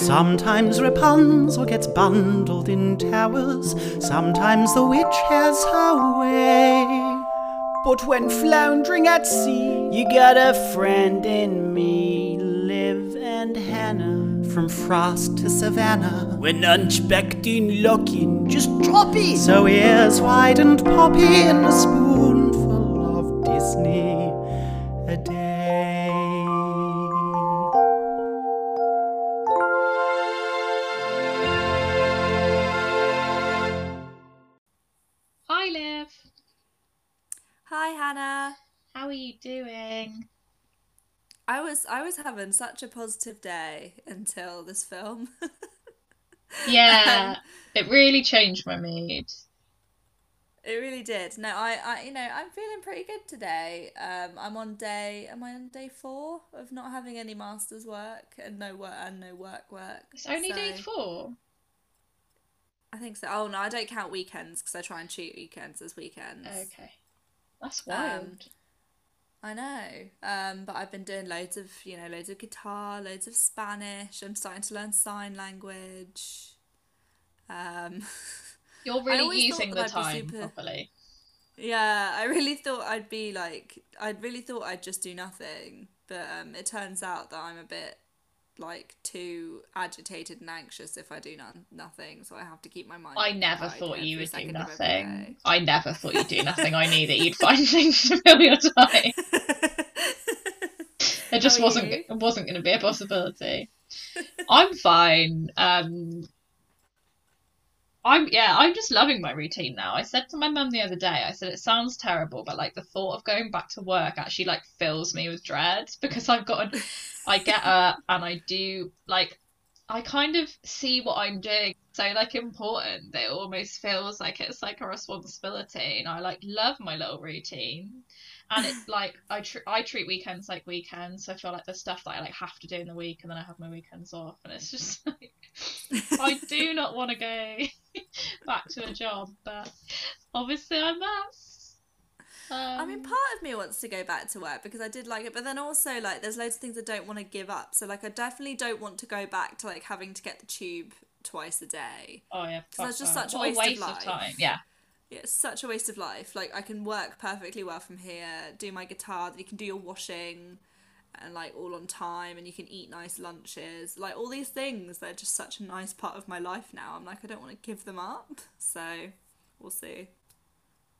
Sometimes Rapunzel gets bundled in towers, sometimes the witch has her way. But when floundering at sea, you got a friend in me, Liv and Hannah. From frost to savannah, When unexpecting looking, just drop it. so ears wide and poppy and a spoonful of Disney I was I was having such a positive day until this film. Yeah, it really changed my mood. It really did. No, I, I you know, I'm feeling pretty good today. Um I'm on day am I on day 4 of not having any masters work and no work and no work work. It's only day four. I think so. Oh no, I don't count weekends because I try and treat weekends as weekends. Okay, that's wild. Um, I know. Um, but I've been doing loads of, you know, loads of guitar, loads of Spanish. I'm starting to learn sign language. Um, You're really using the time super- properly. yeah, I really thought I'd be like, I really thought I'd just do nothing. But um, it turns out that I'm a bit like too agitated and anxious if I do none, nothing. So I have to keep my mind. I never thought you would do second of every nothing. I never thought you'd do nothing. I knew that you'd find things to fill your time. It just How wasn't it wasn't going to be a possibility. I'm fine. Um, I'm yeah, I'm just loving my routine now. I said to my mum the other day, I said it sounds terrible, but like the thought of going back to work actually like fills me with dread because I've got an, I get up and I do like I kind of see what I'm doing. So like important that it almost feels like it's like a responsibility and I like love my little routine. And it's like I tr- I treat weekends like weekends. So I feel like there's stuff that I like have to do in the week and then I have my weekends off. And it's just like I do not want to go back to a job but obviously I must I mean, Um, part of me wants to go back to work because I did like it, but then also like there's loads of things I don't want to give up. So like I definitely don't want to go back to like having to get the tube twice a day. oh yeah because that's just such a waste of waste life. time yeah Yeah, it's such a waste of life. Like I can work perfectly well from here, do my guitar, you can do your washing and like all on time and you can eat nice lunches. Like all these things, they're just such a nice part of my life now. I'm like I don't want to give them up. So we'll see.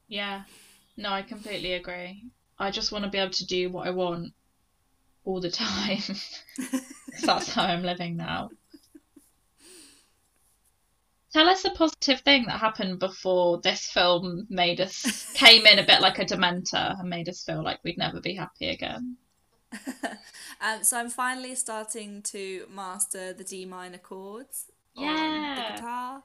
Yeah, no, I completely agree. I just want to be able to do what I want all the time. that's how I'm living now. Tell us a positive thing that happened before this film made us came in a bit like a dementor and made us feel like we'd never be happy again. Um, so I'm finally starting to master the D minor chords on the guitar.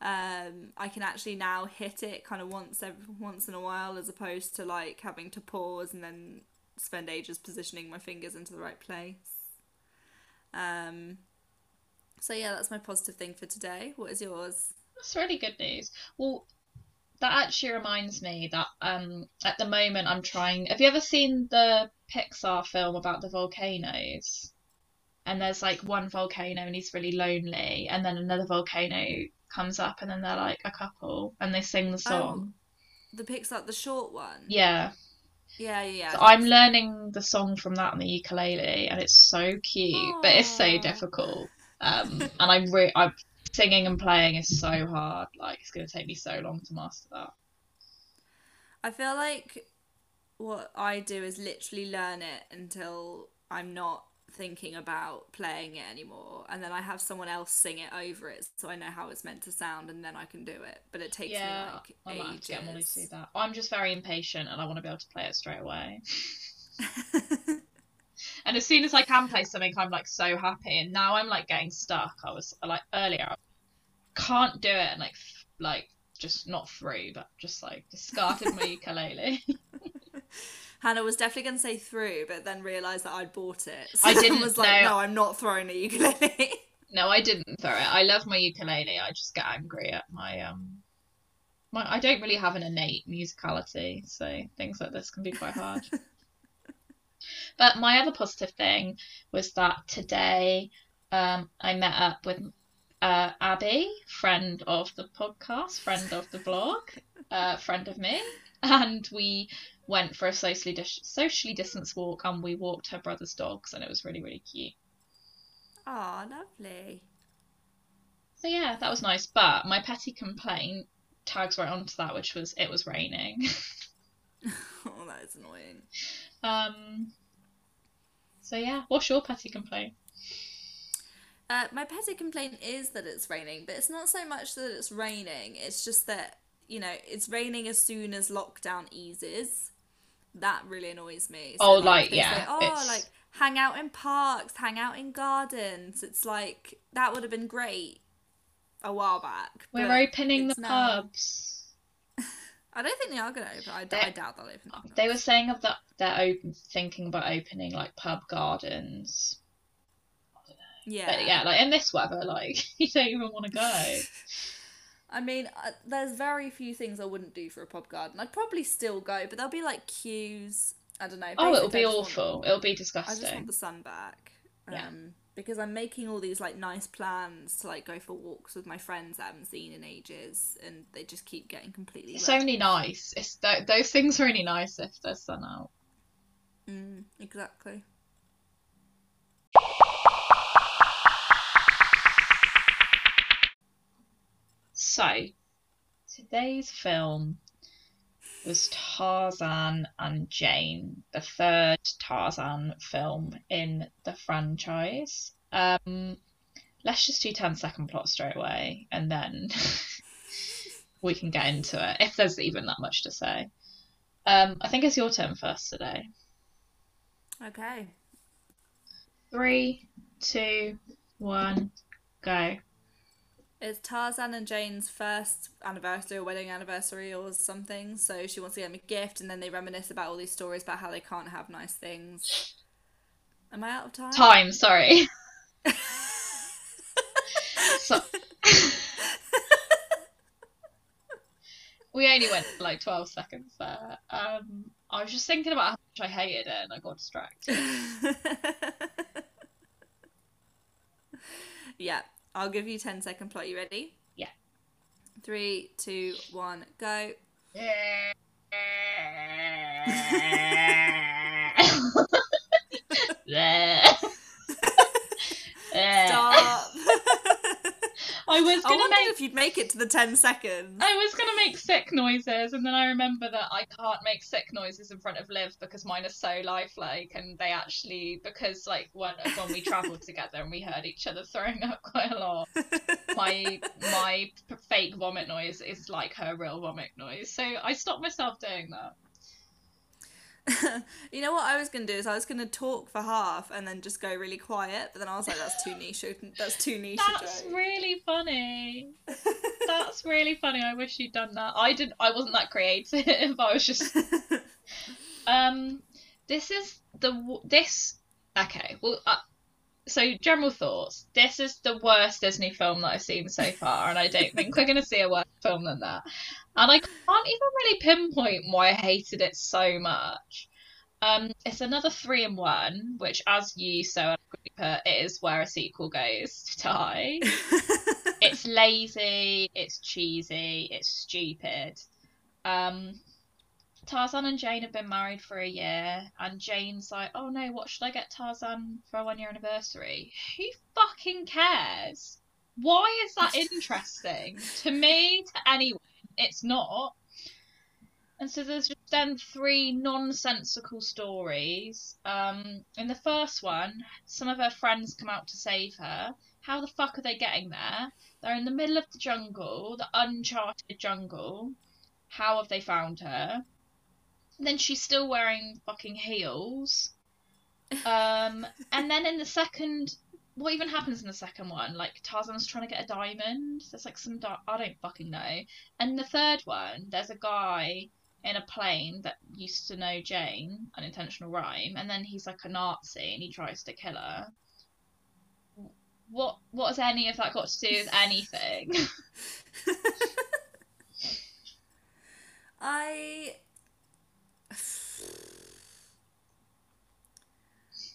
Um, I can actually now hit it kind of once every, once in a while, as opposed to like having to pause and then spend ages positioning my fingers into the right place. Um, so yeah, that's my positive thing for today. What is yours? That's really good news. Well, that actually reminds me that um at the moment I'm trying. Have you ever seen the Pixar film about the volcanoes? And there's like one volcano and he's really lonely, and then another volcano comes up and then they're like a couple and they sing the song. The Pixar, the short one. Yeah. yeah, yeah. So I'm learning the song from that on the ukulele and it's so cute, but it's so difficult. Um, and I'm re- I'm singing and playing is so hard. Like it's gonna take me so long to master that. I feel like what I do is literally learn it until I'm not thinking about playing it anymore and then I have someone else sing it over it so I know how it's meant to sound and then I can do it but it takes Yeah, me like I have to get do ages that. I'm just very impatient and I want to be able to play it straight away. And as soon as I can play something, I'm like so happy. And now I'm like getting stuck. I was like earlier, I can't do it and like f- like just not free but just like discarded my ukulele. Hannah was definitely going to say through but then realised that I'd bought it so I didn't, was like no. no I'm not throwing a ukulele no, I didn't throw it. I love my ukulele. I just get angry at my um. My, I don't really have an innate musicality, so things like this can be quite hard. But my other positive thing was that today um, I met up with uh, Abby, friend of the podcast, friend of the blog, uh, friend of me, and we went for a socially dis- socially distanced walk, and we walked her brother's dogs, and it was really really cute. Oh, lovely. So yeah, that was nice. But my petty complaint tags right onto that, which was it was raining. oh, that is annoying. um. So yeah, what's your petty complaint? Uh, my petty complaint is that it's raining, but it's not so much that it's raining. It's just that you know it's raining as soon as lockdown eases. That really annoys me. Oh, like, yeah, oh, like hang out in parks, hang out in gardens. It's like that would have been great a while back. We're opening the now- pubs. I don't think they are going to open. I, I doubt they'll open. the They were saying of that they're open, thinking about opening like pub gardens. yeah, But yeah, like in this weather, like you don't even want to go. I mean, uh, there's very few things I wouldn't do for a pub garden. I'd probably still go, but there'll be like queues. I don't know. Oh, it'll be just want- awful. It'll be disgusting. I just want the sun back. Um, Yeah. Because I'm making all these like nice plans to like go for walks with my friends I haven't seen in ages, and they just keep getting completely. It's wrecked. only nice. It's th- those things are only nice if there's sun out. Mm, exactly. So, today's film was Tarzan and Jane, the third Tarzan film in the franchise. Um, let's just do 10 second plot straight away and then we can get into it if there's even that much to say. Um, I think it's your turn first today. Okay. Three, two, one, go. It's Tarzan and Jane's first anniversary or wedding anniversary or something. So she wants to get him a gift, and then they reminisce about all these stories about how they can't have nice things. Am I out of time? Time, sorry. So- we only went for like 12 seconds there. Um, I was just thinking about how much I hated it and I got distracted. yeah, I'll give you 10 second plot. You ready? Yeah. Three, two, one, go. I was gonna wondered make if you'd make it to the 10 seconds. I was gonna make sick noises, and then I remember that I can't make sick noises in front of Liv because mine are so lifelike, and they actually because like when when we travelled together and we heard each other throwing up quite a lot, my my fake vomit noise is like her real vomit noise. So I stopped myself doing that. you know what I was gonna do is I was gonna talk for half and then just go really quiet, but then I was like, that's too niche. That's too niche. That's joke. really funny. That's really funny. I wish you'd done that. I didn't. I wasn't that creative. I was just Um, this is the this. Okay, well, uh, so general thoughts. This is the worst Disney film that I've seen so far, and I don't think we're going to see a worse film than that. And I can't even really pinpoint why I hated it so much. Um, it's another three in one, which, as you so eloquently put, is where a sequel goes to die. it's lazy, it's cheesy, it's stupid. Um, Tarzan and Jane have been married for a year, and Jane's like, "Oh no, what should I get Tarzan for a one-year anniversary?" Who fucking cares? Why is that interesting to me? To anyone, it's not. And so there's just then three nonsensical stories. Um, in the first one, some of her friends come out to save her. How the fuck are they getting there? They're in the middle of the jungle, the uncharted jungle. How have they found her? Then she's still wearing fucking heels. Um, and then in the second, what even happens in the second one? Like Tarzan's trying to get a diamond. There's like some di- I don't fucking know. And the third one, there's a guy in a plane that used to know Jane, unintentional rhyme, and then he's like a Nazi and he tries to kill her. What what has any of that got to do with anything? I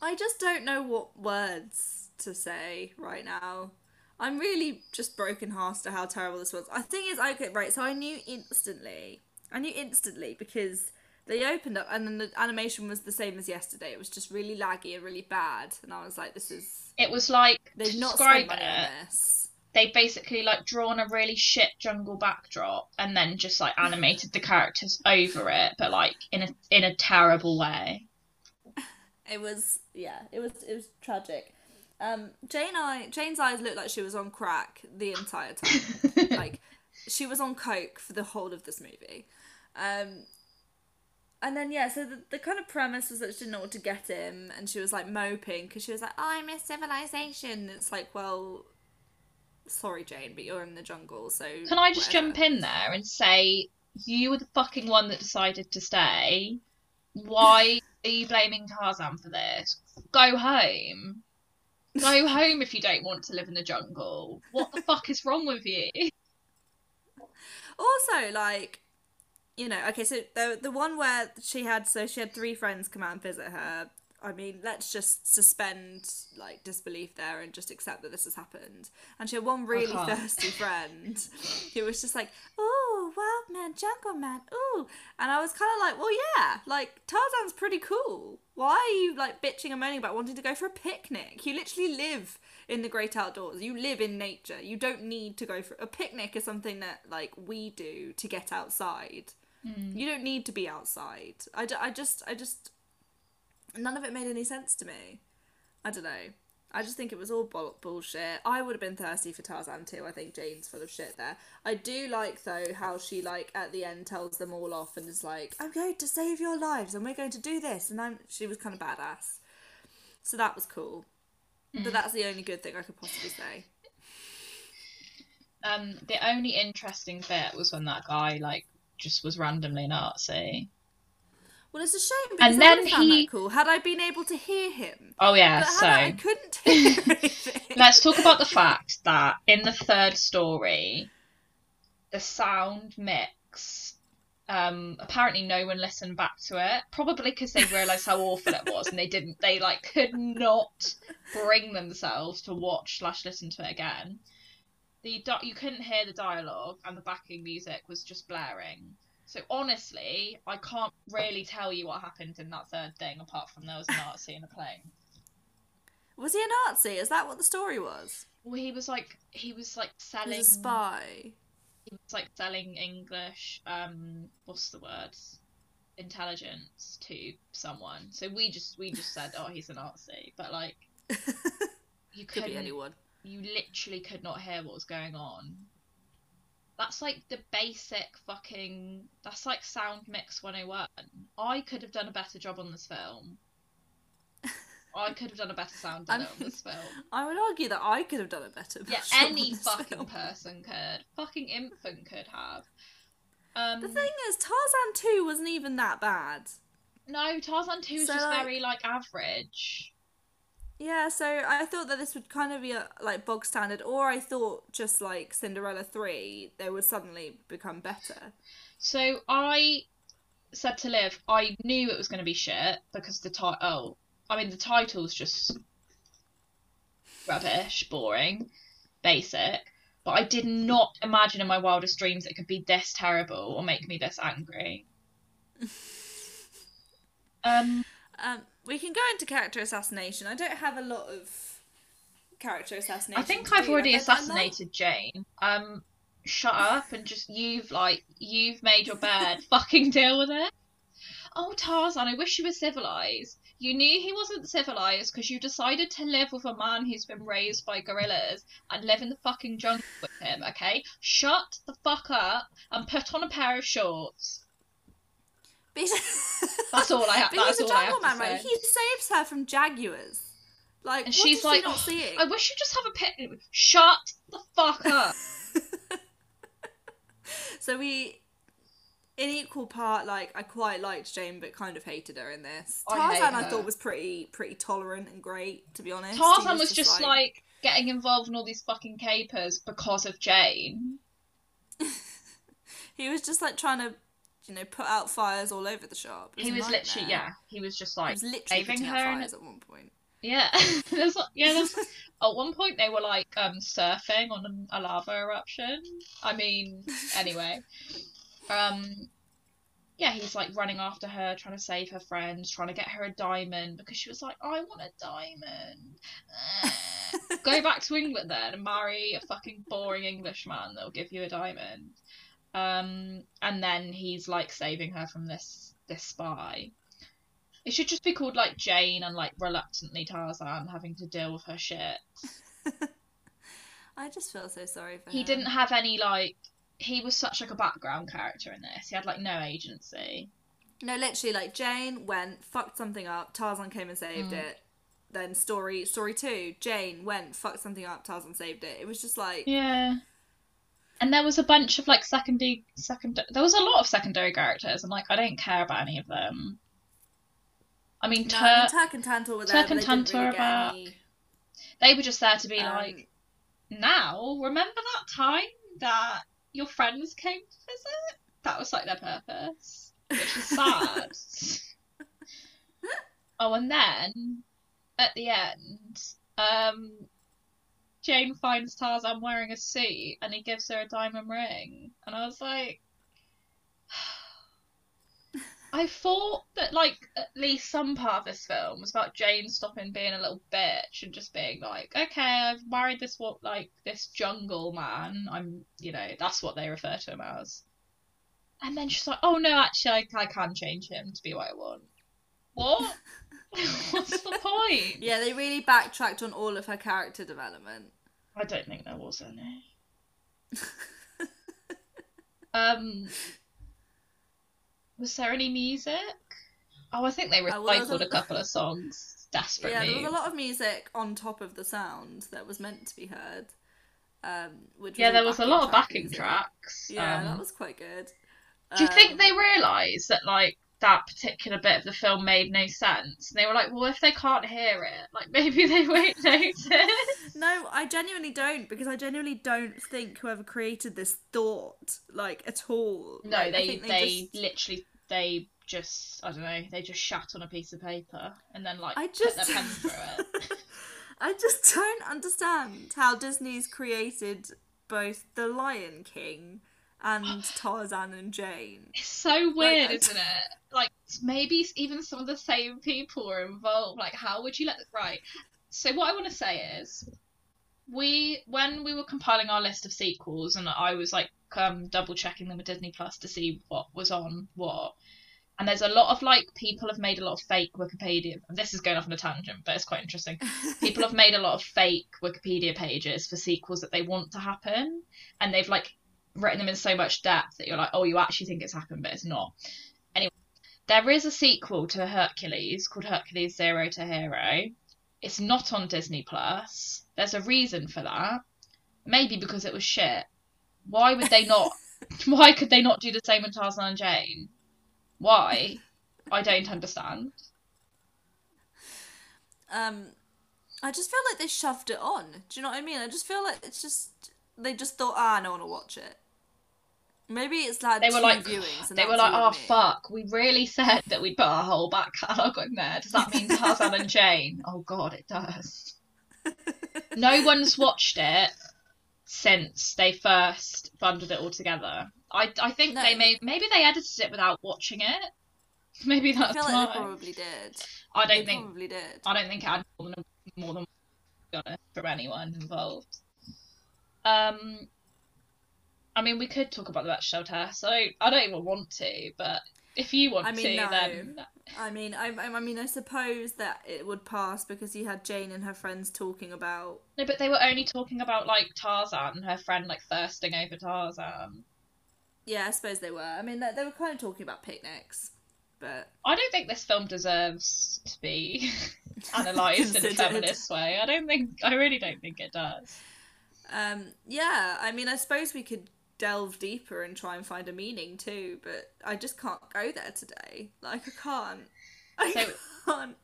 I just don't know what words to say right now. I'm really just broken hearted at how terrible this was. I think it's okay, right? So I knew instantly. I knew instantly because they opened up and then the animation was the same as yesterday. It was just really laggy and really bad, and I was like, "This is It was like they've not spent money on this." They basically like drawn a really shit jungle backdrop and then just like animated the characters over it, but like in a in a terrible way. It was yeah, it was it was tragic. Um, Jane I Jane's eyes looked like she was on crack the entire time. like she was on coke for the whole of this movie. Um, and then yeah, so the, the kind of premise was that she didn't know what to get him, and she was like moping because she was like, "Oh, I miss civilization." It's like, well, sorry, Jane, but you're in the jungle, so Can I just whatever. jump in there and say you were the fucking one that decided to stay? Why are you blaming Tarzan for this? Go home. Go home if you don't want to live in the jungle. What the fuck is wrong with you? Also, like, you know, okay, so the the one where she had so she had three friends come out and visit her. I mean, let's just suspend like disbelief there and just accept that this has happened. And she had one really thirsty friend who was just like, "Ooh, wild man, jungle man, ooh," and I was kind of like, "Well, yeah, like Tarzan's pretty cool. Why are you like bitching and moaning about wanting to go for a picnic? You literally live in the great outdoors. You live in nature. You don't need to go for a picnic. Is something that like we do to get outside. Mm. You don't need to be outside. I, d- I just I just none of it made any sense to me. I don't know. I just think it was all bull- bullshit. I would have been thirsty for Tarzan too. I think Jane's full of shit there. I do like though how she like at the end tells them all off and is like, "I'm going to save your lives and we're going to do this." And I'm she was kind of badass. So that was cool. But that's the only good thing I could possibly say. Um, the only interesting bit was when that guy like just was randomly Nazi. Well, it's a shame because And I then would have found he- that cool had I been able to hear him. Oh yeah, so Hannah, I couldn't hear anything. let's talk about the fact that in the third story, the sound mix. Um, apparently no one listened back to it. Probably because they realised how awful it was, and they didn't. They like could not bring themselves to watch slash listen to it again. The you couldn't hear the dialogue, and the backing music was just blaring. So honestly, I can't really tell you what happened in that third thing, apart from there was a Nazi in a plane. Was he a Nazi? Is that what the story was? Well, he was like he was like He selling. was a spy. He was like selling English. Um, what's the word? Intelligence to someone. So we just we just said, oh, he's a Nazi, but like you Could be anyone. You literally could not hear what was going on. That's like the basic fucking. That's like sound mix 101. I could have done a better job on this film. I could have done a better sound on it on this film. I would argue that I could have done it better. Yeah, any fucking film. person could. Fucking infant could have. Um, The thing is, Tarzan 2 wasn't even that bad. no, Tarzan 2 is So, just like- very, like, average. Yeah, so I thought that this would kind of be a like bog standard, or I thought just like Cinderella 3, they would suddenly become better. So I said to Liv, I knew it was going to be shit because the title. Oh, I mean, the title's just rubbish, boring, basic. But I did not imagine in my wildest dreams it could be this terrible or make me this angry. um, Um, we can go into character assassination. I don't have a lot of character assassination. I think I've do. already I- I like- assassinated Jane. Um, shut up and just you've like you've made your bed. Fucking deal with it. Oh Tarzan, I wish you were civilized. You knew he wasn't civilized because you decided to live with a man who's been raised by gorillas and live in the fucking jungle with him. Okay, shut the fuck up and put on a pair of shorts. That's all I have. He's That's a all I jungle have man, to right? He saves her from jaguars. Like, And she's like, not "Oh, seeing? I wish you just have a picnic. Shut the fuck up. So we, in equal part, like I quite liked Jane, but kind of hated her in this. I Tarzan, I thought was pretty pretty tolerant and great, to be honest. Tarzan was just like getting involved in all these fucking capers because of Jane. he was just like trying to, you know, put out fires all over the shop. He was literally, yeah, he was just like He was literally saving her fires at one point. Yeah, there's yeah. There's, at one point they were like um surfing on a lava eruption. I mean, anyway, um, yeah, he's like running after her, trying to save her friends, trying to get her a diamond because she was like, I want a diamond. Go back to England then and marry a fucking boring Englishman that'll give you a diamond. Um, and then he's like saving her from this this spy. It should just be called like Jane and like reluctantly Tarzan having to deal with her shit. I just feel so sorry for him. He her. didn't have any like he was such like a background character in this. He had like no agency. No, literally, like Jane went, fucked something up. Tarzan came and saved Mm. it. Then story, story two, Jane went, fucked something up. Tarzan saved it. It was just like, Yeah. And there was a bunch of like secondary second there was a lot of secondary characters and like I don't care about any of them. I mean, no, Tur- mean, Terk and Tantor were there, Terk and they Tantor really back. any. they were just there to be um, like, now remember that time that your friends came to visit? That was like their purpose, which is sad. oh, and then at the end, um, Jane finds Tarzan wearing a suit and he gives her a diamond ring, and I was like. I thought that like at least some part of this film was about Jane stopping being a little bitch and just being like, okay, I've married this what like this jungle man. I'm, you know, that's what they refer to him as. And then she's like, oh no, actually, I, I can change him to be what I want. What? What's the point? Yeah, they really backtracked on all of her character development. I don't think there was any. um, was there any music? Oh, I think they well, there was recycled a- a couple of songs desperately. Yeah, there was a lot of music on top of the sound that was meant to be heard. Um, which Yeah, all there was a backing lot of backing music. tracks. Yeah, um, that was quite good. Do you think Um, they realised that like that particular bit of the film made no sense? And they were like, well, if they can't hear it, like maybe they won't notice. No, I genuinely don't because I genuinely don't think whoever created this thought like at all. No, Like, I they, they just- literally they just I don't know they just shat on a piece of paper and then like I put just their pen through it. I just don't understand how Disney's created both The Lion King and Tarzan and Jane. It's so weird, I- isn't it? Like maybe even some of the same people were involved. Like how would you let right? So what I want to say is, we when we were compiling our list of sequels, and I was like um, double checking them with Disney Plus to see what was on what. And there's a lot of like people have made a lot of fake Wikipedia. This is going off on a tangent, but it's quite interesting. People have made a lot of fake Wikipedia pages for sequels that they want to happen, and they've like written them in so much depth that you're like, oh, you actually think it's happened, but it's not. There is a sequel to Hercules called Hercules Zero to Hero. It's not on Disney Plus. There's a reason for that. Maybe because it was shit. Why would they not? why could they not do the same with Tarzan and Jane? Why? I don't understand. um I just feel like they shoved it on. Do you know what I mean? I just feel like it's just they just thought, ah, no one will watch it. Maybe it's like They were like, viewings. They were like, oh fuck, we really said that we'd put our whole back catalogue on there. Does that mean Tarzan and Jane? Oh god, it does. no one's watched it since they first bundled it all together. I, I think No. they may maybe they edited it without watching it. Maybe I that's feel like they probably did. I don't think probably did. I don't think it had more than more than to be honest, from anyone involved. Um, I mean, we could talk about the Bechdel test. I don't, I don't even want to, but if you want I mean, to, no. then I mean, I, I mean, I suppose that it would pass because you had Jane and her friends talking about. no. But they were only talking about like Tarzan and her friend like thirsting over Tarzan. Yeah, I suppose they were. I mean, they, they were kind of talking about picnics, but I don't think this film deserves to be analysed in a feminist way. I don't think. I really don't think it does. um, yeah. I mean, I suppose we could delve deeper and try and find a meaning too, but I just can't go there today. Like, I can't. I So- can't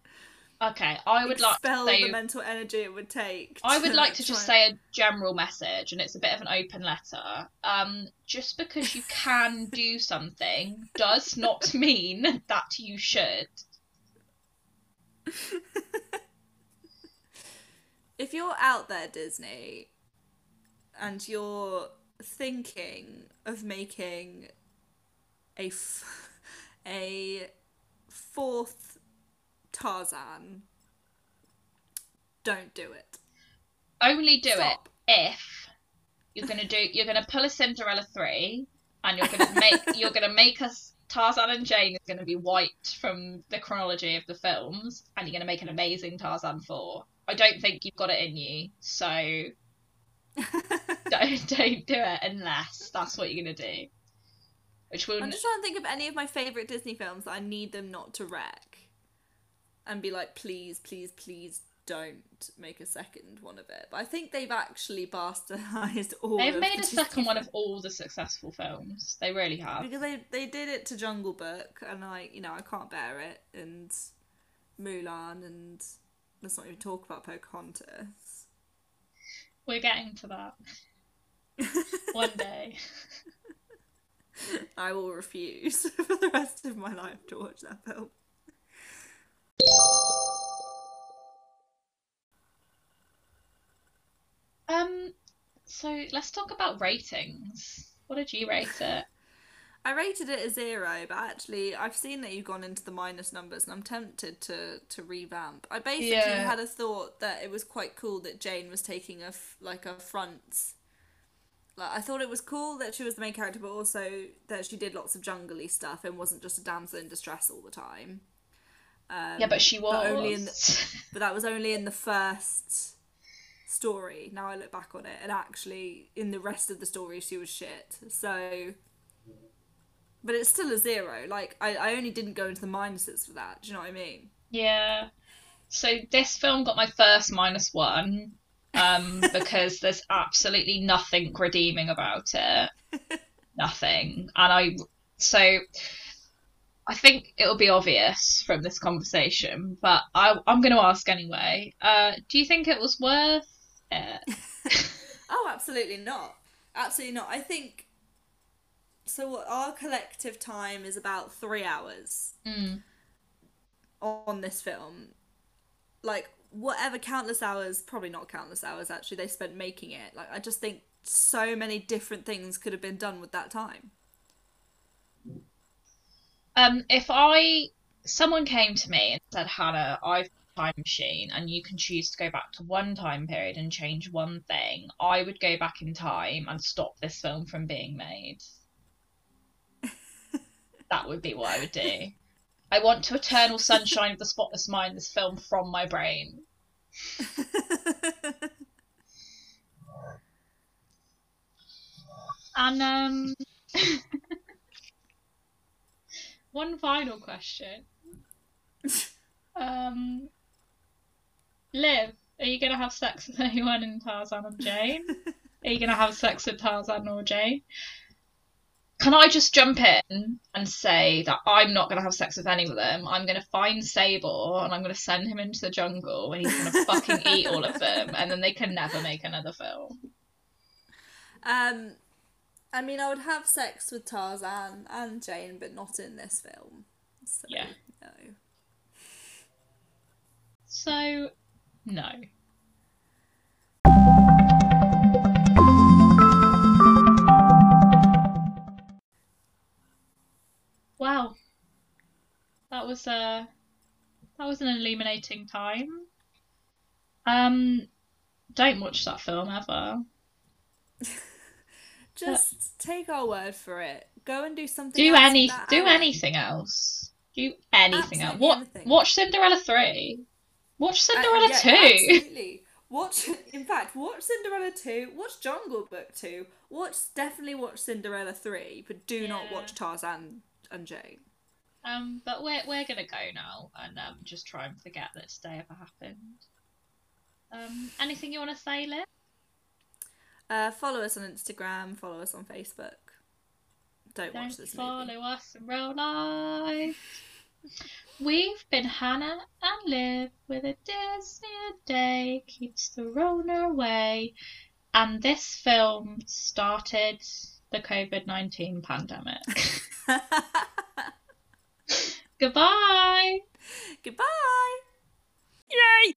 Okay, I would like to say the mental energy it would take. I would like to just say a general message, and it's a bit of an open letter. Um, just because you can do something does not mean that you should. If you're out there, Disney, and you're thinking of making a f- a fourth Tarzan, don't do it. Only do Stop. it if you're gonna do. You're gonna pull a Cinderella three, and you're gonna make. you're gonna make us. Tarzan and Jane is going to be wiped from the chronology of the films, and you're going to make an amazing Tarzan four. I don't think you've got it in you, so don't don't do it unless that's what you're going to do. Which will I'm just trying to think of any of my favourite Disney films that I need them not to wreck. And be like, please, please, please don't make a second one of it. But I think they've actually bastardized all they've made the a second one of all the successful films. They really have. because they they did it to Jungle Book and like you know I can't bear it and Mulan and let's not even talk about Pocahontas. We're getting to that one day. I will refuse for the rest of my life to watch that film. Um, so let's talk about ratings. What did you rate it? I rated it a zero, but actually I've seen that you've gone into the minus numbers and I'm tempted to to revamp. I basically Yeah. had a thought that it was quite cool that Jane was taking a f- like a front like I thought it was cool that she was the main character but also that she did lots of jungly stuff and wasn't just a damsel in distress all the time. Um, yeah, but she was. but only in the, but that was only in the first story. Now I look back on it, and actually, in the rest of the story, she was shit. So, but it's still a zero. Like I, I only didn't go into the minuses for that. Do you know what I mean? Yeah. So this film got my first minus one, um, because there's absolutely nothing redeeming about it. nothing. And I so I think it'll be obvious from this conversation, but I I'm gonna ask anyway. Uh do you think it was worth it? Oh, absolutely not. Absolutely not. I think. So our collective time is about three hours Mm. on this film. Like whatever countless hours, probably not countless hours actually, they spent making it. Like I just think so many different things could have been done with that time. Um, if I someone came to me and said, Hannah, I've a time machine and you can choose to go back to one time period and change one thing, I would go back in time and stop this film from being made. That would be what I would do. I want to eternal sunshine of the spotless mind this film from my brain. And um one final question. Um Liv, are you gonna have sex with anyone in Tarzan and Jane? Are you gonna have sex with Tarzan or Jane? Can I just jump in and say that I'm not gonna have sex with any of them? I'm gonna find Sabor and I'm gonna send him into the jungle and he's gonna fucking eat all of them and then they can never make another film. um, I mean, I would have sex with Tarzan and Jane, but not in this film. So, Yeah. No. So no. Wow. That was uh that was an illuminating time. Um don't watch that film ever. Just take our word for it. Go and do something. Do else any do anything else. Do anything else. Absolutely What anything. watch Cinderella 3. Watch Uh, Cinderella yeah, 2. Absolutely. Watch. In fact, watch Cinderella two. Watch Jungle Book two. Watch definitely watch Cinderella three, but do not watch Tarzan and Jane. Um, but we're we're gonna go now and um just try and forget that today ever happened. Um, anything you want to say, Liv? Uh, follow us on Instagram. Follow us on Facebook. Don't, watch Don't this follow movie. us in real life. We've been Hannah and Liv with a Disney a day keeps the Rona away, and this film started the COVID 19 pandemic. Goodbye. Goodbye. Yay!